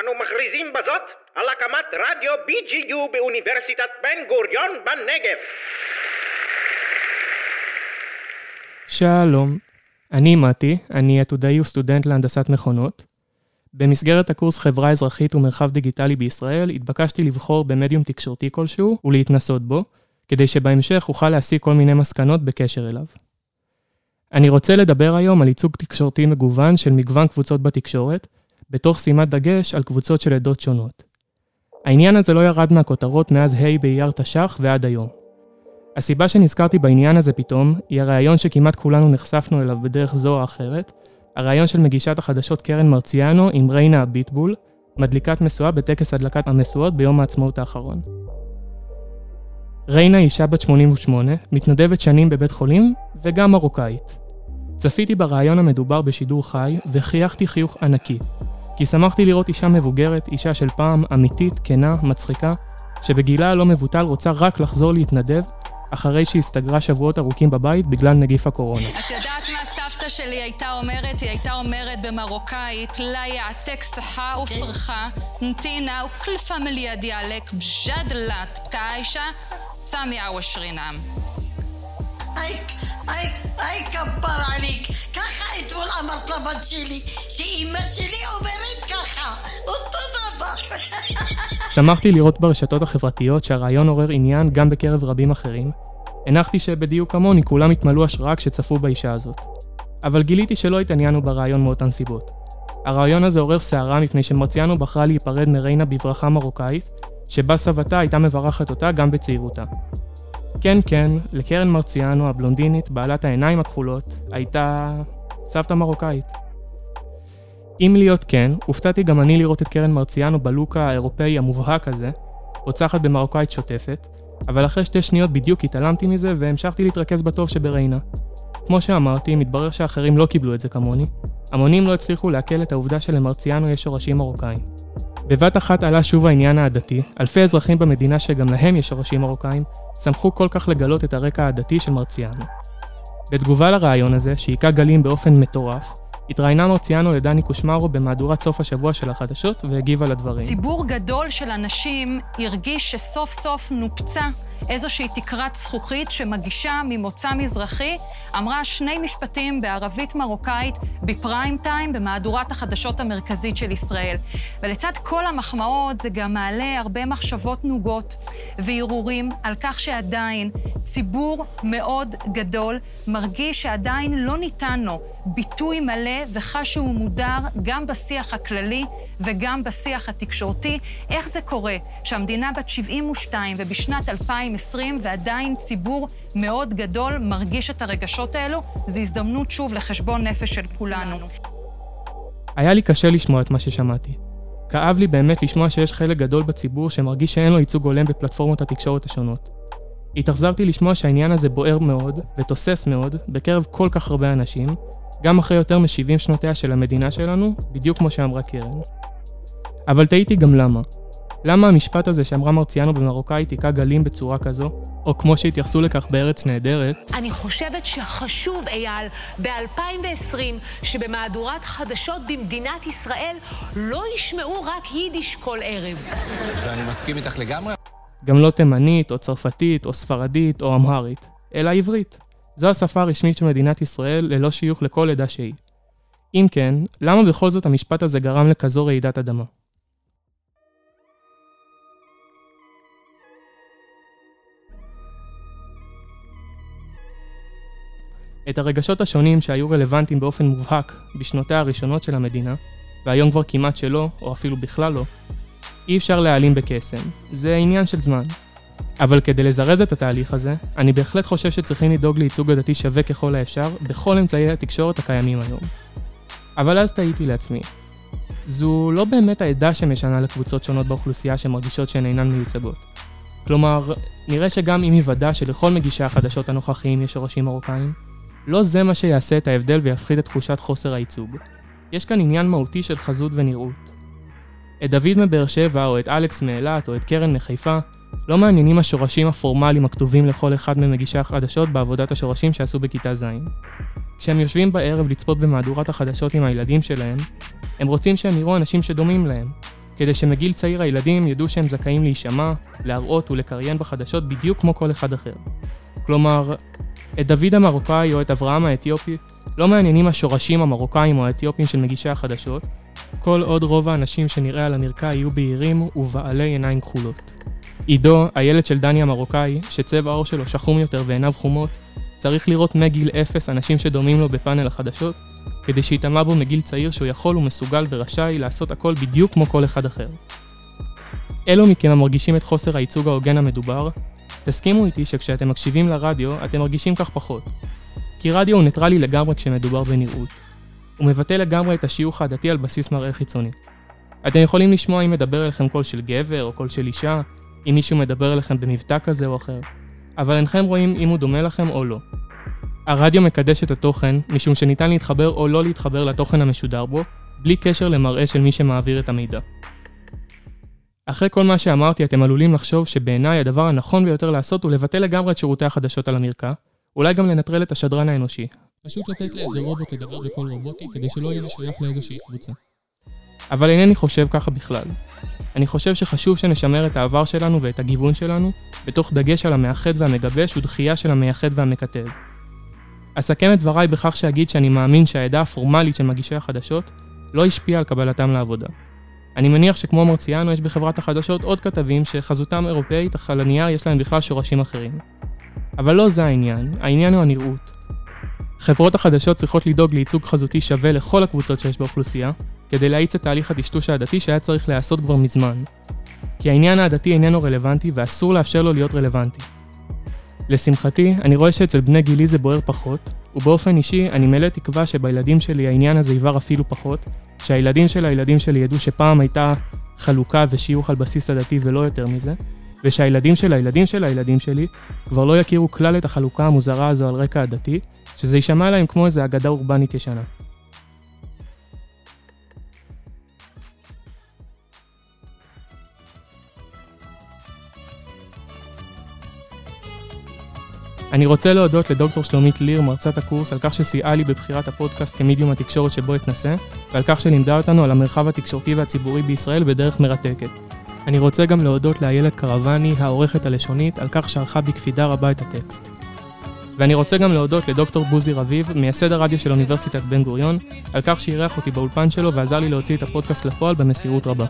אנו מכריזים בזאת על הקמת רדיו BGU באוניברסיטת בן גוריון בנגב. שלום, אני מתי, אני עתודאי וסטודנט להנדסת מכונות. במסגרת הקורס חברה אזרחית ומרחב דיגיטלי בישראל, התבקשתי לבחור במדיום תקשורתי כלשהו ולהתנסות בו, כדי שבהמשך אוכל להסיק כל מיני מסקנות בקשר אליו. אני רוצה לדבר היום על ייצוג תקשורתי מגוון של מגוון קבוצות בתקשורת, בתוך שימת דגש על קבוצות של עדות שונות. העניין הזה לא ירד מהכותרות מאז ה' באייר תש"ח ועד היום. הסיבה שנזכרתי בעניין הזה פתאום, היא הרעיון שכמעט כולנו נחשפנו אליו בדרך זו או אחרת, הרעיון של מגישת החדשות קרן מרציאנו עם ריינה הביטבול, מדליקת משואה בטקס הדלקת המשואות ביום העצמאות האחרון. ריינה אישה בת 88, מתנדבת שנים בבית חולים, וגם מרוקאית. צפיתי ברעיון המדובר בשידור חי, וחייכתי חיוך ענקי, כי שמחתי לראות אישה מבוגרת, אישה של פעם, אמיתית, כנה, מצחיקה, שבגילה הלא מבוטל רוצה רק לחזור להתנדב, אחרי שהסתגרה שבועות ארוכים בבית בגלל נגיף הקורונה. את יודעת מה סבתא שלי הייתה אומרת? היא הייתה אומרת במרוקאית, לה יעתק סחה ופרחה, נתינה וכל פמיליה דיאלק, בג'דלת פקאישה, סמי עוושרינם. היי, היי, היי כפר עליק, ככה אתמול אמרת לבת שלי, שאימא שלי אומרת ככה, אותו דבר. שמחתי לראות ברשתות החברתיות שהרעיון עורר עניין גם בקרב רבים אחרים. הנחתי שבדיוק כמוני כולם התמלאו השראה כשצפו באישה הזאת. אבל גיליתי שלא התעניינו ברעיון מאותן סיבות. הרעיון הזה עורר סערה מפני שמרציאנו בחרה להיפרד מריינה בברכה מרוקאית, שבה סבתה הייתה מברכת אותה גם בצעירותה. כן כן, לקרן מרציאנו הבלונדינית, בעלת העיניים הכחולות, הייתה סבתא מרוקאית. אם להיות כן, הופתעתי גם אני לראות את קרן מרציאנו בלוק האירופאי המובהק הזה, פוצחת במרוקאית שוטפת, אבל אחרי שתי שניות בדיוק התעלמתי מזה והמשכתי להתרכז בטוב שבריינה. כמו שאמרתי, מתברר שאחרים לא קיבלו את זה כמוני. המונים לא הצליחו לעכל את העובדה שלמרציאנו יש שורשים מרוקאים. בבת אחת עלה שוב העניין העדתי, אלפי אזרחים במדינה שגם להם יש שורשים מרוקאים, שמחו כל כך לגלות את הרקע העדתי של מרציאנו. בתגובה לרעיון הזה, שהיכה גלים באופן מטורף, התראיינה מרציאנו לדני קושמרו במהדורת סוף השבוע של החדשות והגיבה לדברים. ציבור גדול של אנשים הרגיש שסוף סוף נופצה איזושהי תקרת זכוכית שמגישה ממוצא מזרחי, אמרה שני משפטים בערבית מרוקאית בפריים טיים במהדורת החדשות המרכזית של ישראל. ולצד כל המחמאות זה גם מעלה הרבה מחשבות נוגות והרהורים על כך שעדיין ציבור מאוד גדול מרגיש שעדיין לא ניתן לו ביטוי מלא וחש שהוא מודר גם בשיח הכללי וגם בשיח התקשורתי. איך זה קורה שהמדינה בת 72 ובשנת 2020 ועדיין ציבור מאוד גדול מרגיש את הרגשות האלו? זו הזדמנות שוב לחשבון נפש של כולנו. היה לי קשה לשמוע את מה ששמעתי. כאב לי באמת לשמוע שיש חלק גדול בציבור שמרגיש שאין לו ייצוג הולם בפלטפורמות התקשורת השונות. התאכזבתי לשמוע שהעניין הזה בוער מאוד ותוסס מאוד בקרב כל כך הרבה אנשים, גם אחרי יותר מ-70 שנותיה של המדינה שלנו, בדיוק כמו שאמרה קרן. אבל תהיתי גם למה. למה המשפט הזה שאמרה מרציאנו במרוקאית היכה גלים בצורה כזו, או כמו שהתייחסו לכך בארץ נהדרת? אני חושבת שחשוב, אייל, ב-2020, שבמהדורת חדשות במדינת ישראל לא ישמעו רק יידיש כל ערב. ואני מסכים איתך לגמרי. גם לא תימנית, או צרפתית, או ספרדית, או אמהרית, אלא עברית. זו השפה הרשמית של מדינת ישראל ללא שיוך לכל עדה שהיא. אם כן, למה בכל זאת המשפט הזה גרם לכזו רעידת אדמה? את הרגשות השונים שהיו רלוונטיים באופן מובהק בשנותיה הראשונות של המדינה, והיום כבר כמעט שלא, או אפילו בכלל לא, אי אפשר להעלים בקסם. זה עניין של זמן. אבל כדי לזרז את התהליך הזה, אני בהחלט חושב שצריכים לדאוג לייצוג עדתי שווה ככל האפשר בכל אמצעי התקשורת הקיימים היום. אבל אז תהיתי לעצמי, זו לא באמת העדה שמשנה לקבוצות שונות באוכלוסייה שמרגישות שהן אינן מיוצגות. כלומר, נראה שגם אם יוודא שלכל מגישי החדשות הנוכחיים יש שורשים מרוקאים, לא זה מה שיעשה את ההבדל ויפחית את תחושת חוסר הייצוג. יש כאן עניין מהותי של חזות ונראות. את דוד מבאר שבע, או את אלכס מאילת, או את קרן מחיפה, לא מעניינים השורשים הפורמליים הכתובים לכל אחד ממגישי החדשות בעבודת השורשים שעשו בכיתה ז'. כשהם יושבים בערב לצפות במהדורת החדשות עם הילדים שלהם, הם רוצים שהם יראו אנשים שדומים להם. כדי שמגיל צעיר הילדים ידעו שהם זכאים להישמע, להראות ולקריין בחדשות בדיוק כמו כל אחד אחר. כלומר, את דוד המרוקאי או את אברהם האתיופי לא מעניינים השורשים המרוקאים או האתיופים של מגישי החדשות, כל עוד רוב האנשים שנראה על המרקע יהיו בהירים ובעלי עיניים כחולות. עידו, הילד של דני המרוקאי, שצבע העור שלו שחום יותר ועיניו חומות, צריך לראות מגיל אפס אנשים שדומים לו בפאנל החדשות, כדי שיטמע בו מגיל צעיר שהוא יכול ומסוגל ורשאי לעשות הכל בדיוק כמו כל אחד אחר. אלו מכם המרגישים את חוסר הייצוג ההוגן המדובר, תסכימו איתי שכשאתם מקשיבים לרדיו, אתם מרגישים כך פחות. כי רדיו הוא ניטרלי לגמרי כשמדובר בנראות. הוא מבטא לגמרי את השיוך העדתי על בסיס מראה חיצוני. אתם יכולים לשמוע אם מדבר אליכם קול של גבר או קול של אישה, אם מישהו מדבר אליכם במבטא כזה או אחר, אבל אינכם רואים אם הוא דומה לכם או לא. הרדיו מקדש את התוכן, משום שניתן להתחבר או לא להתחבר לתוכן המשודר בו, בלי קשר למראה של מי שמעביר את המידע. אחרי כל מה שאמרתי, אתם עלולים לחשוב שבעיניי הדבר הנכון ביותר לעשות הוא לבטל לגמרי את שירותי החדשות על המרקע, אולי גם לנטרל את השדרן האנושי. פשוט לתת לאיזה רובוט לדבר בקול רובוטי כדי שלא יהיה משוייך לאיזושהי קבוצה. אבל אינני חושב ככה בכלל. אני חושב שחשוב שנשמר את העבר שלנו ואת הגיוון שלנו, בתוך דגש על המאחד והמגבש ודחייה של המייחד והמקטב. אסכם את דבריי בכך שאגיד שאני מאמין שהעדה הפורמלית של מגישי החדשות לא השפיעה על קבלתם לעבודה. אני מניח שכמו מרציאנו יש בחברת החדשות עוד כתבים שחזותם אירופאית אך על הנייר יש להם בכלל שורשים אחרים. אבל לא זה העניין, העניין הוא הנראות. חברות החדשות צריכות לדאוג לייצוג חזותי שווה לכל הקבוצות שיש באוכלוסייה, כדי להאיץ את תהליך הטשטוש העדתי שהיה צריך להיעשות כבר מזמן. כי העניין העדתי איננו רלוונטי ואסור לאפשר לו להיות רלוונטי. לשמחתי, אני רואה שאצל בני גילי זה בוער פחות, ובאופן אישי אני מלא תקווה שבילדים שלי העניין הזה יבער אפילו פחות, שהילדים של הילדים שלי ידעו שפעם הייתה חלוקה ושיוך על בסיס עדתי ולא יותר מזה, ושהילדים של הילדים של הילדים שלי כבר לא יכירו כלל את החלוקה המוזרה הזו על רקע עדתי, שזה יישמע להם כמו איזה אגדה אורבנית ישנה. אני רוצה להודות לדוקטור שלומית ליר, מרצת הקורס, על כך שסייעה לי בבחירת הפודקאסט כמדיום התקשורת שבו אתנסה, ועל כך שלימדה אותנו על המרחב התקשורתי והציבורי בישראל בדרך מרתקת. אני רוצה גם להודות לאיילת קרבני, העורכת הלשונית, על כך שערכה בקפידה רבה את הטקסט. ואני רוצה גם להודות לדוקטור בוזי רביב, מייסד הרדיו של אוניברסיטת בן גוריון, על כך שאירח אותי באולפן שלו ועזר לי להוציא את הפודקאסט לפועל במסירות רבה.